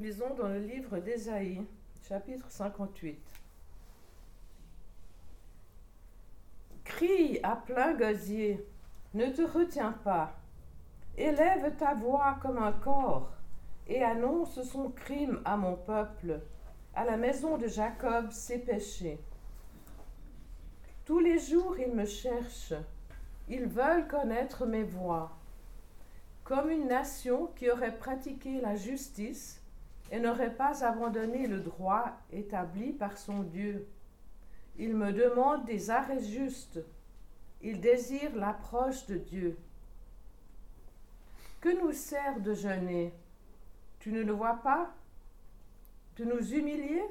Lisons dans le livre d'Ésaïe, chapitre 58. Crie à plein gosier, ne te retiens pas. Élève ta voix comme un corps et annonce son crime à mon peuple, à la maison de Jacob ses péchés. Tous les jours ils me cherchent, ils veulent connaître mes voies. Comme une nation qui aurait pratiqué la justice et n'aurait pas abandonné le droit établi par son Dieu. Ils me demandent des arrêts justes. Ils désirent l'approche de Dieu. Que nous sert de jeûner? Tu ne le vois pas? De nous humilier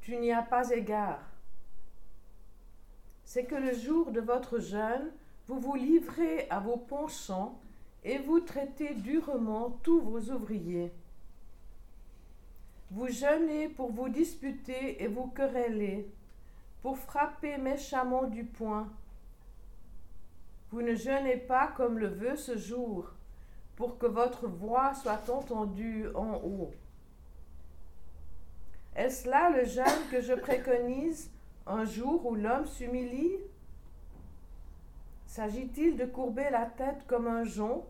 Tu n'y as pas égard. C'est que le jour de votre jeûne, vous vous livrez à vos penchants et vous traitez durement tous vos ouvriers. Vous jeûnez pour vous disputer et vous quereller, pour frapper méchamment du poing. Vous ne jeûnez pas comme le veut ce jour, pour que votre voix soit entendue en haut. Est-ce là le jeûne que je préconise, un jour où l'homme s'humilie? S'agit-il de courber la tête comme un jonc,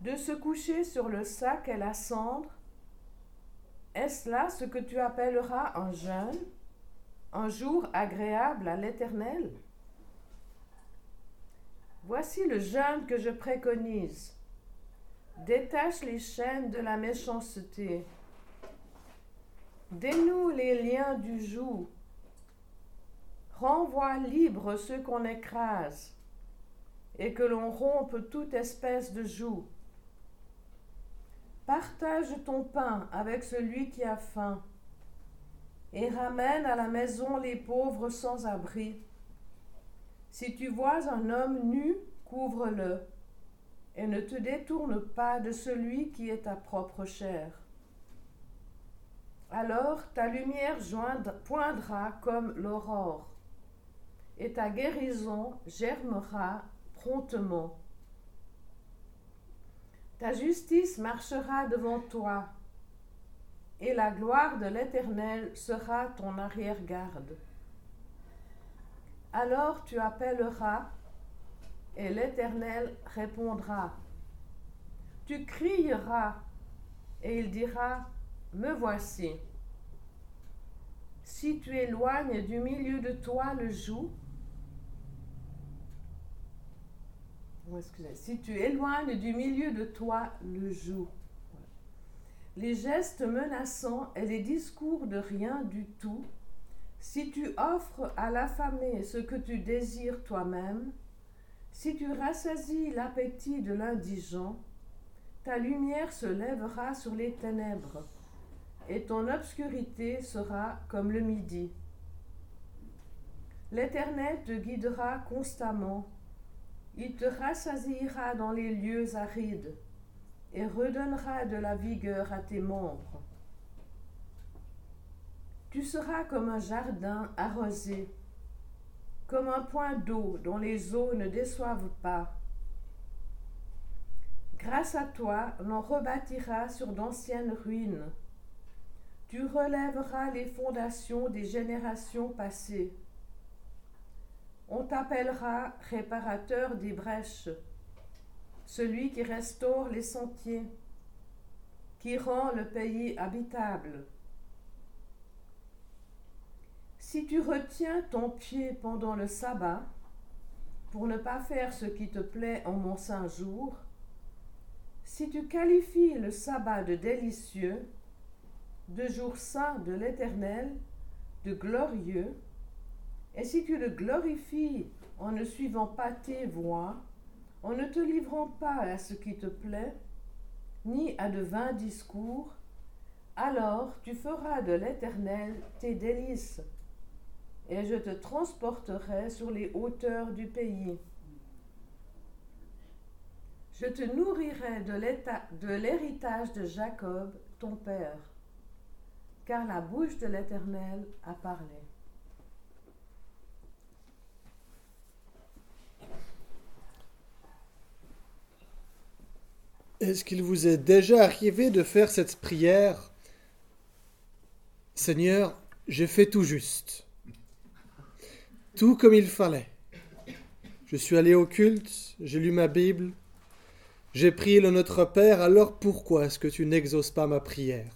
de se coucher sur le sac et la cendre? Est-ce là ce que tu appelleras un jeûne, un jour agréable à l'Éternel? Voici le jeûne que je préconise. Détache les chaînes de la méchanceté. Dénoue les liens du joug. Renvoie libre ceux qu'on écrase et que l'on rompe toute espèce de joug. Partage ton pain avec celui qui a faim et ramène à la maison les pauvres sans abri. Si tu vois un homme nu, couvre-le et ne te détourne pas de celui qui est ta propre chair. Alors ta lumière poindra comme l'aurore et ta guérison germera promptement. Ta justice marchera devant toi, et la gloire de l'Éternel sera ton arrière-garde. Alors tu appelleras, et l'Éternel répondra. Tu crieras, et il dira, Me voici. Si tu éloignes du milieu de toi le joug, si tu éloignes du milieu de toi le joug. Les gestes menaçants et les discours de rien du tout, si tu offres à l'affamé ce que tu désires toi-même, si tu rassasies l'appétit de l'indigent, ta lumière se lèvera sur les ténèbres, et ton obscurité sera comme le midi. L'Éternel te guidera constamment il te rassasiera dans les lieux arides et redonnera de la vigueur à tes membres. Tu seras comme un jardin arrosé, comme un point d'eau dont les eaux ne déçoivent pas. Grâce à toi, l'on rebâtira sur d'anciennes ruines. Tu relèveras les fondations des générations passées. On t'appellera réparateur des brèches, celui qui restaure les sentiers, qui rend le pays habitable. Si tu retiens ton pied pendant le sabbat, pour ne pas faire ce qui te plaît en mon saint jour, si tu qualifies le sabbat de délicieux, de jour saint de l'Éternel, de glorieux, et si tu le glorifies en ne suivant pas tes voies, en ne te livrant pas à ce qui te plaît, ni à de vains discours, alors tu feras de l'Éternel tes délices, et je te transporterai sur les hauteurs du pays. Je te nourrirai de l'héritage de Jacob, ton père, car la bouche de l'Éternel a parlé. Est-ce qu'il vous est déjà arrivé de faire cette prière? Seigneur, j'ai fait tout juste, tout comme il fallait. Je suis allé au culte, j'ai lu ma Bible, j'ai prié le Notre Père, alors pourquoi est-ce que tu n'exauces pas ma prière?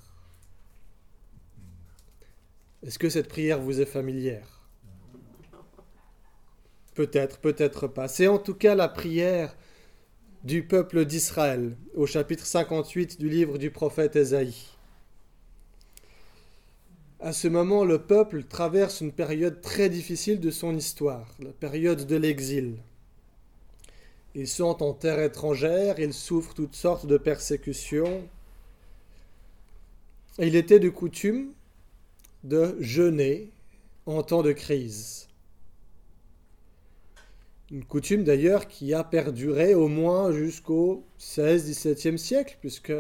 Est-ce que cette prière vous est familière? Peut-être, peut-être pas. C'est en tout cas la prière du peuple d'Israël au chapitre 58 du livre du prophète Ésaïe. À ce moment, le peuple traverse une période très difficile de son histoire, la période de l'exil. Ils sont en terre étrangère, ils souffrent toutes sortes de persécutions. Il était de coutume de jeûner en temps de crise. Une coutume d'ailleurs qui a perduré au moins jusqu'au 16-17e siècle, puisque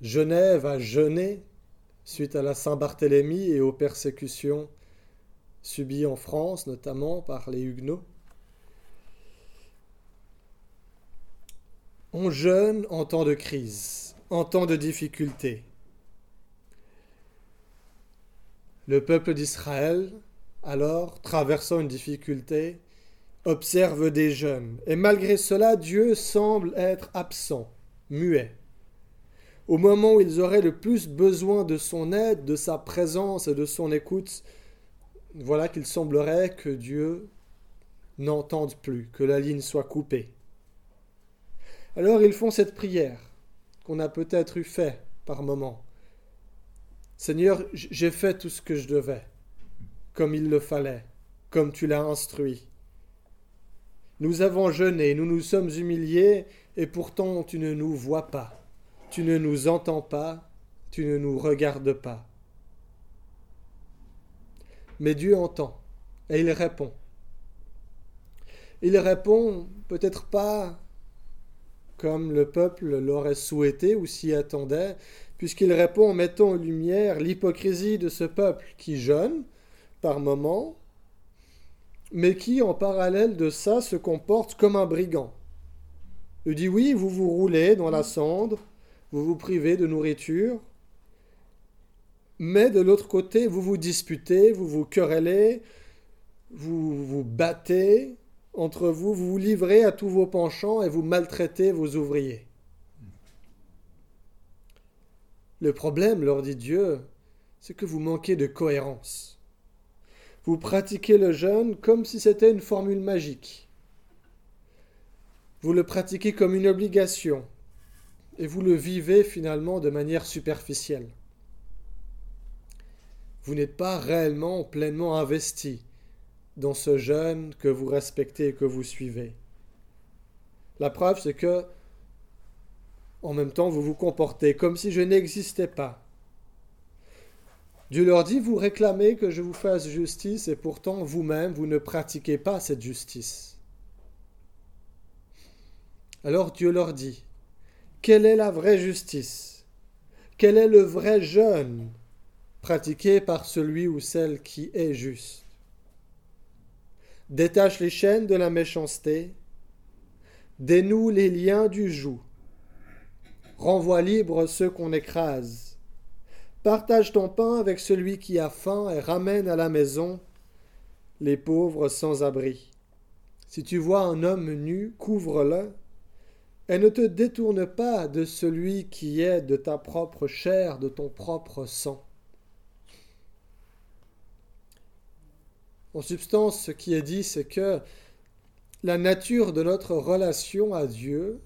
Genève a jeûné suite à la Saint-Barthélemy et aux persécutions subies en France, notamment par les Huguenots. On jeûne en temps de crise, en temps de difficulté. Le peuple d'Israël, alors, traversant une difficulté, observe des jeunes. Et malgré cela, Dieu semble être absent, muet. Au moment où ils auraient le plus besoin de son aide, de sa présence et de son écoute, voilà qu'il semblerait que Dieu n'entende plus, que la ligne soit coupée. Alors ils font cette prière qu'on a peut-être eu fait par moment. Seigneur, j'ai fait tout ce que je devais, comme il le fallait, comme tu l'as instruit. Nous avons jeûné, nous nous sommes humiliés, et pourtant tu ne nous vois pas, tu ne nous entends pas, tu ne nous regardes pas. Mais Dieu entend, et il répond. Il répond peut-être pas comme le peuple l'aurait souhaité ou s'y attendait, puisqu'il répond en mettant en lumière l'hypocrisie de ce peuple qui jeûne par moments, mais qui, en parallèle de ça, se comporte comme un brigand. Il dit oui, vous vous roulez dans la cendre, vous vous privez de nourriture, mais de l'autre côté, vous vous disputez, vous vous querellez, vous vous battez entre vous, vous vous livrez à tous vos penchants et vous maltraitez vos ouvriers. Le problème, leur dit Dieu, c'est que vous manquez de cohérence. Vous pratiquez le jeûne comme si c'était une formule magique. Vous le pratiquez comme une obligation et vous le vivez finalement de manière superficielle. Vous n'êtes pas réellement pleinement investi dans ce jeûne que vous respectez et que vous suivez. La preuve, c'est que, en même temps, vous vous comportez comme si je n'existais pas, Dieu leur dit, vous réclamez que je vous fasse justice et pourtant vous-même, vous ne pratiquez pas cette justice. Alors Dieu leur dit, quelle est la vraie justice? Quel est le vrai jeûne pratiqué par celui ou celle qui est juste? Détache les chaînes de la méchanceté, dénoue les liens du joug, renvoie libre ceux qu'on écrase Partage ton pain avec celui qui a faim et ramène à la maison les pauvres sans abri. Si tu vois un homme nu, couvre-le, et ne te détourne pas de celui qui est de ta propre chair, de ton propre sang. En substance, ce qui est dit, c'est que la nature de notre relation à Dieu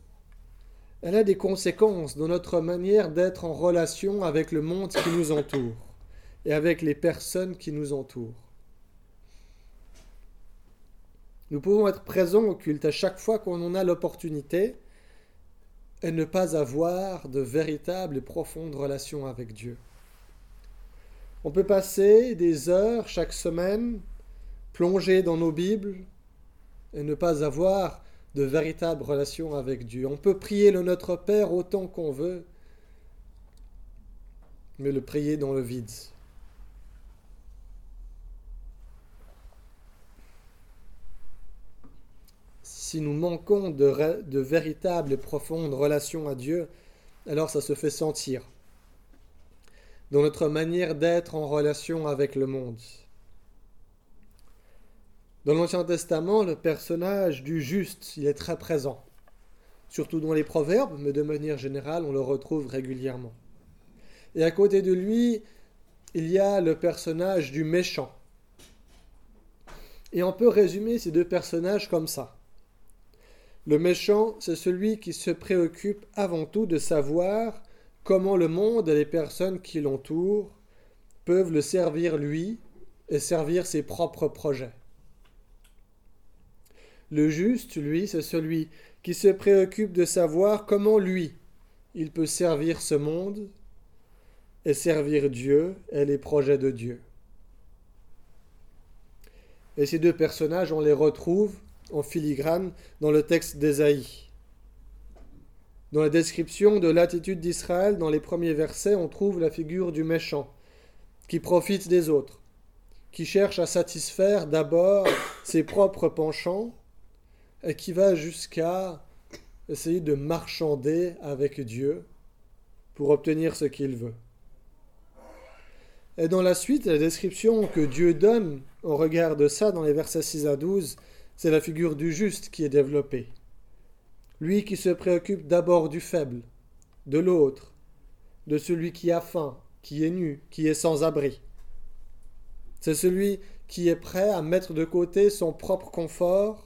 elle a des conséquences dans notre manière d'être en relation avec le monde qui nous entoure et avec les personnes qui nous entourent. Nous pouvons être présents au culte à chaque fois qu'on en a l'opportunité et ne pas avoir de véritable et profonde relation avec Dieu. On peut passer des heures chaque semaine plongés dans nos Bibles et ne pas avoir de véritable relation avec Dieu. On peut prier le Notre Père autant qu'on veut, mais le prier dans le vide. Si nous manquons de, de véritables et profondes relations à Dieu, alors ça se fait sentir dans notre manière d'être en relation avec le monde. Dans l'Ancien Testament, le personnage du juste, il est très présent, surtout dans les proverbes, mais de manière générale, on le retrouve régulièrement. Et à côté de lui, il y a le personnage du méchant. Et on peut résumer ces deux personnages comme ça. Le méchant, c'est celui qui se préoccupe avant tout de savoir comment le monde et les personnes qui l'entourent peuvent le servir lui et servir ses propres projets. Le juste, lui, c'est celui qui se préoccupe de savoir comment lui, il peut servir ce monde et servir Dieu et les projets de Dieu. Et ces deux personnages, on les retrouve en filigrane dans le texte d'Ésaïe. Dans la description de l'attitude d'Israël, dans les premiers versets, on trouve la figure du méchant, qui profite des autres, qui cherche à satisfaire d'abord ses propres penchants, et qui va jusqu'à essayer de marchander avec Dieu pour obtenir ce qu'il veut. Et dans la suite, la description que Dieu donne au regard de ça dans les versets 6 à 12, c'est la figure du juste qui est développée lui qui se préoccupe d'abord du faible, de l'autre, de celui qui a faim, qui est nu, qui est sans abri. C'est celui qui est prêt à mettre de côté son propre confort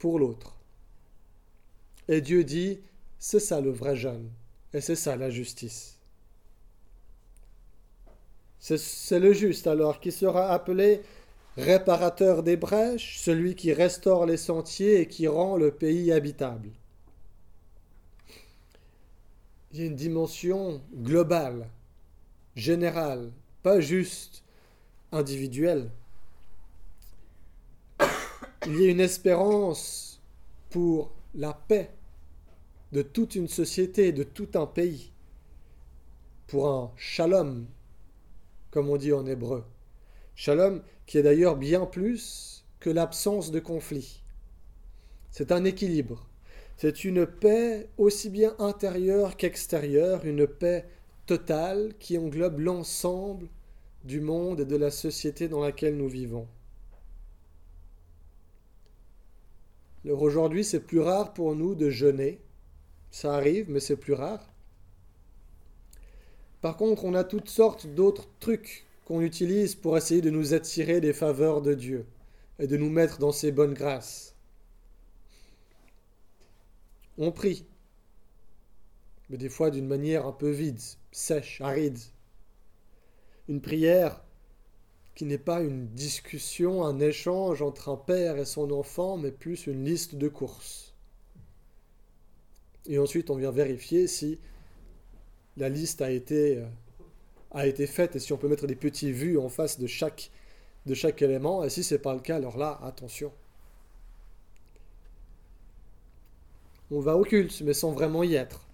pour l'autre. Et Dieu dit, c'est ça le vrai jeûne, et c'est ça la justice. C'est le juste alors qui sera appelé réparateur des brèches, celui qui restaure les sentiers et qui rend le pays habitable. Il y a une dimension globale, générale, pas juste individuelle. Il y a une espérance pour la paix de toute une société, de tout un pays, pour un shalom, comme on dit en hébreu. Shalom qui est d'ailleurs bien plus que l'absence de conflit. C'est un équilibre. C'est une paix aussi bien intérieure qu'extérieure, une paix totale qui englobe l'ensemble du monde et de la société dans laquelle nous vivons. Alors aujourd'hui, c'est plus rare pour nous de jeûner. Ça arrive, mais c'est plus rare. Par contre, on a toutes sortes d'autres trucs qu'on utilise pour essayer de nous attirer des faveurs de Dieu et de nous mettre dans ses bonnes grâces. On prie, mais des fois d'une manière un peu vide, sèche, aride. Une prière qui n'est pas une discussion, un échange entre un père et son enfant, mais plus une liste de courses. Et ensuite, on vient vérifier si la liste a été euh, a été faite et si on peut mettre des petits vues en face de chaque, de chaque élément. Et si ce n'est pas le cas, alors là, attention. On va au culte, mais sans vraiment y être.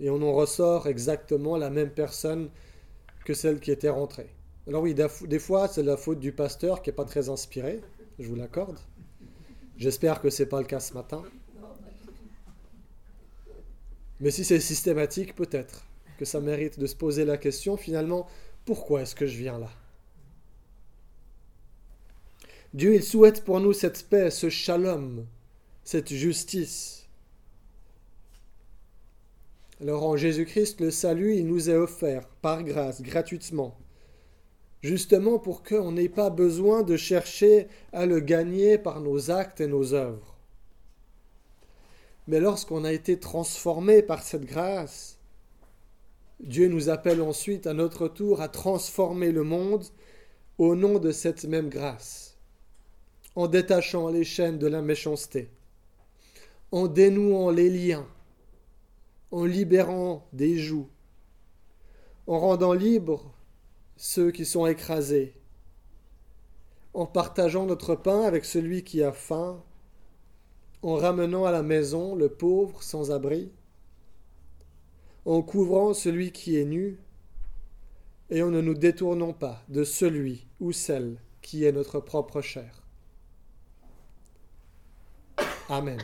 Et on en ressort exactement la même personne que celle qui était rentrée. Alors oui, des fois, c'est la faute du pasteur qui n'est pas très inspiré, je vous l'accorde. J'espère que ce n'est pas le cas ce matin. Mais si c'est systématique, peut-être que ça mérite de se poser la question finalement, pourquoi est-ce que je viens là? Dieu, il souhaite pour nous cette paix, ce shalom, cette justice. Alors en Jésus-Christ, le salut, il nous est offert par grâce, gratuitement, justement pour qu'on n'ait pas besoin de chercher à le gagner par nos actes et nos œuvres. Mais lorsqu'on a été transformé par cette grâce, Dieu nous appelle ensuite à notre tour à transformer le monde au nom de cette même grâce, en détachant les chaînes de la méchanceté, en dénouant les liens, en libérant des joues, en rendant libres ceux qui sont écrasés, en partageant notre pain avec celui qui a faim, en ramenant à la maison le pauvre sans abri, en couvrant celui qui est nu, et en ne nous détournons pas de celui ou celle qui est notre propre chair. Amen.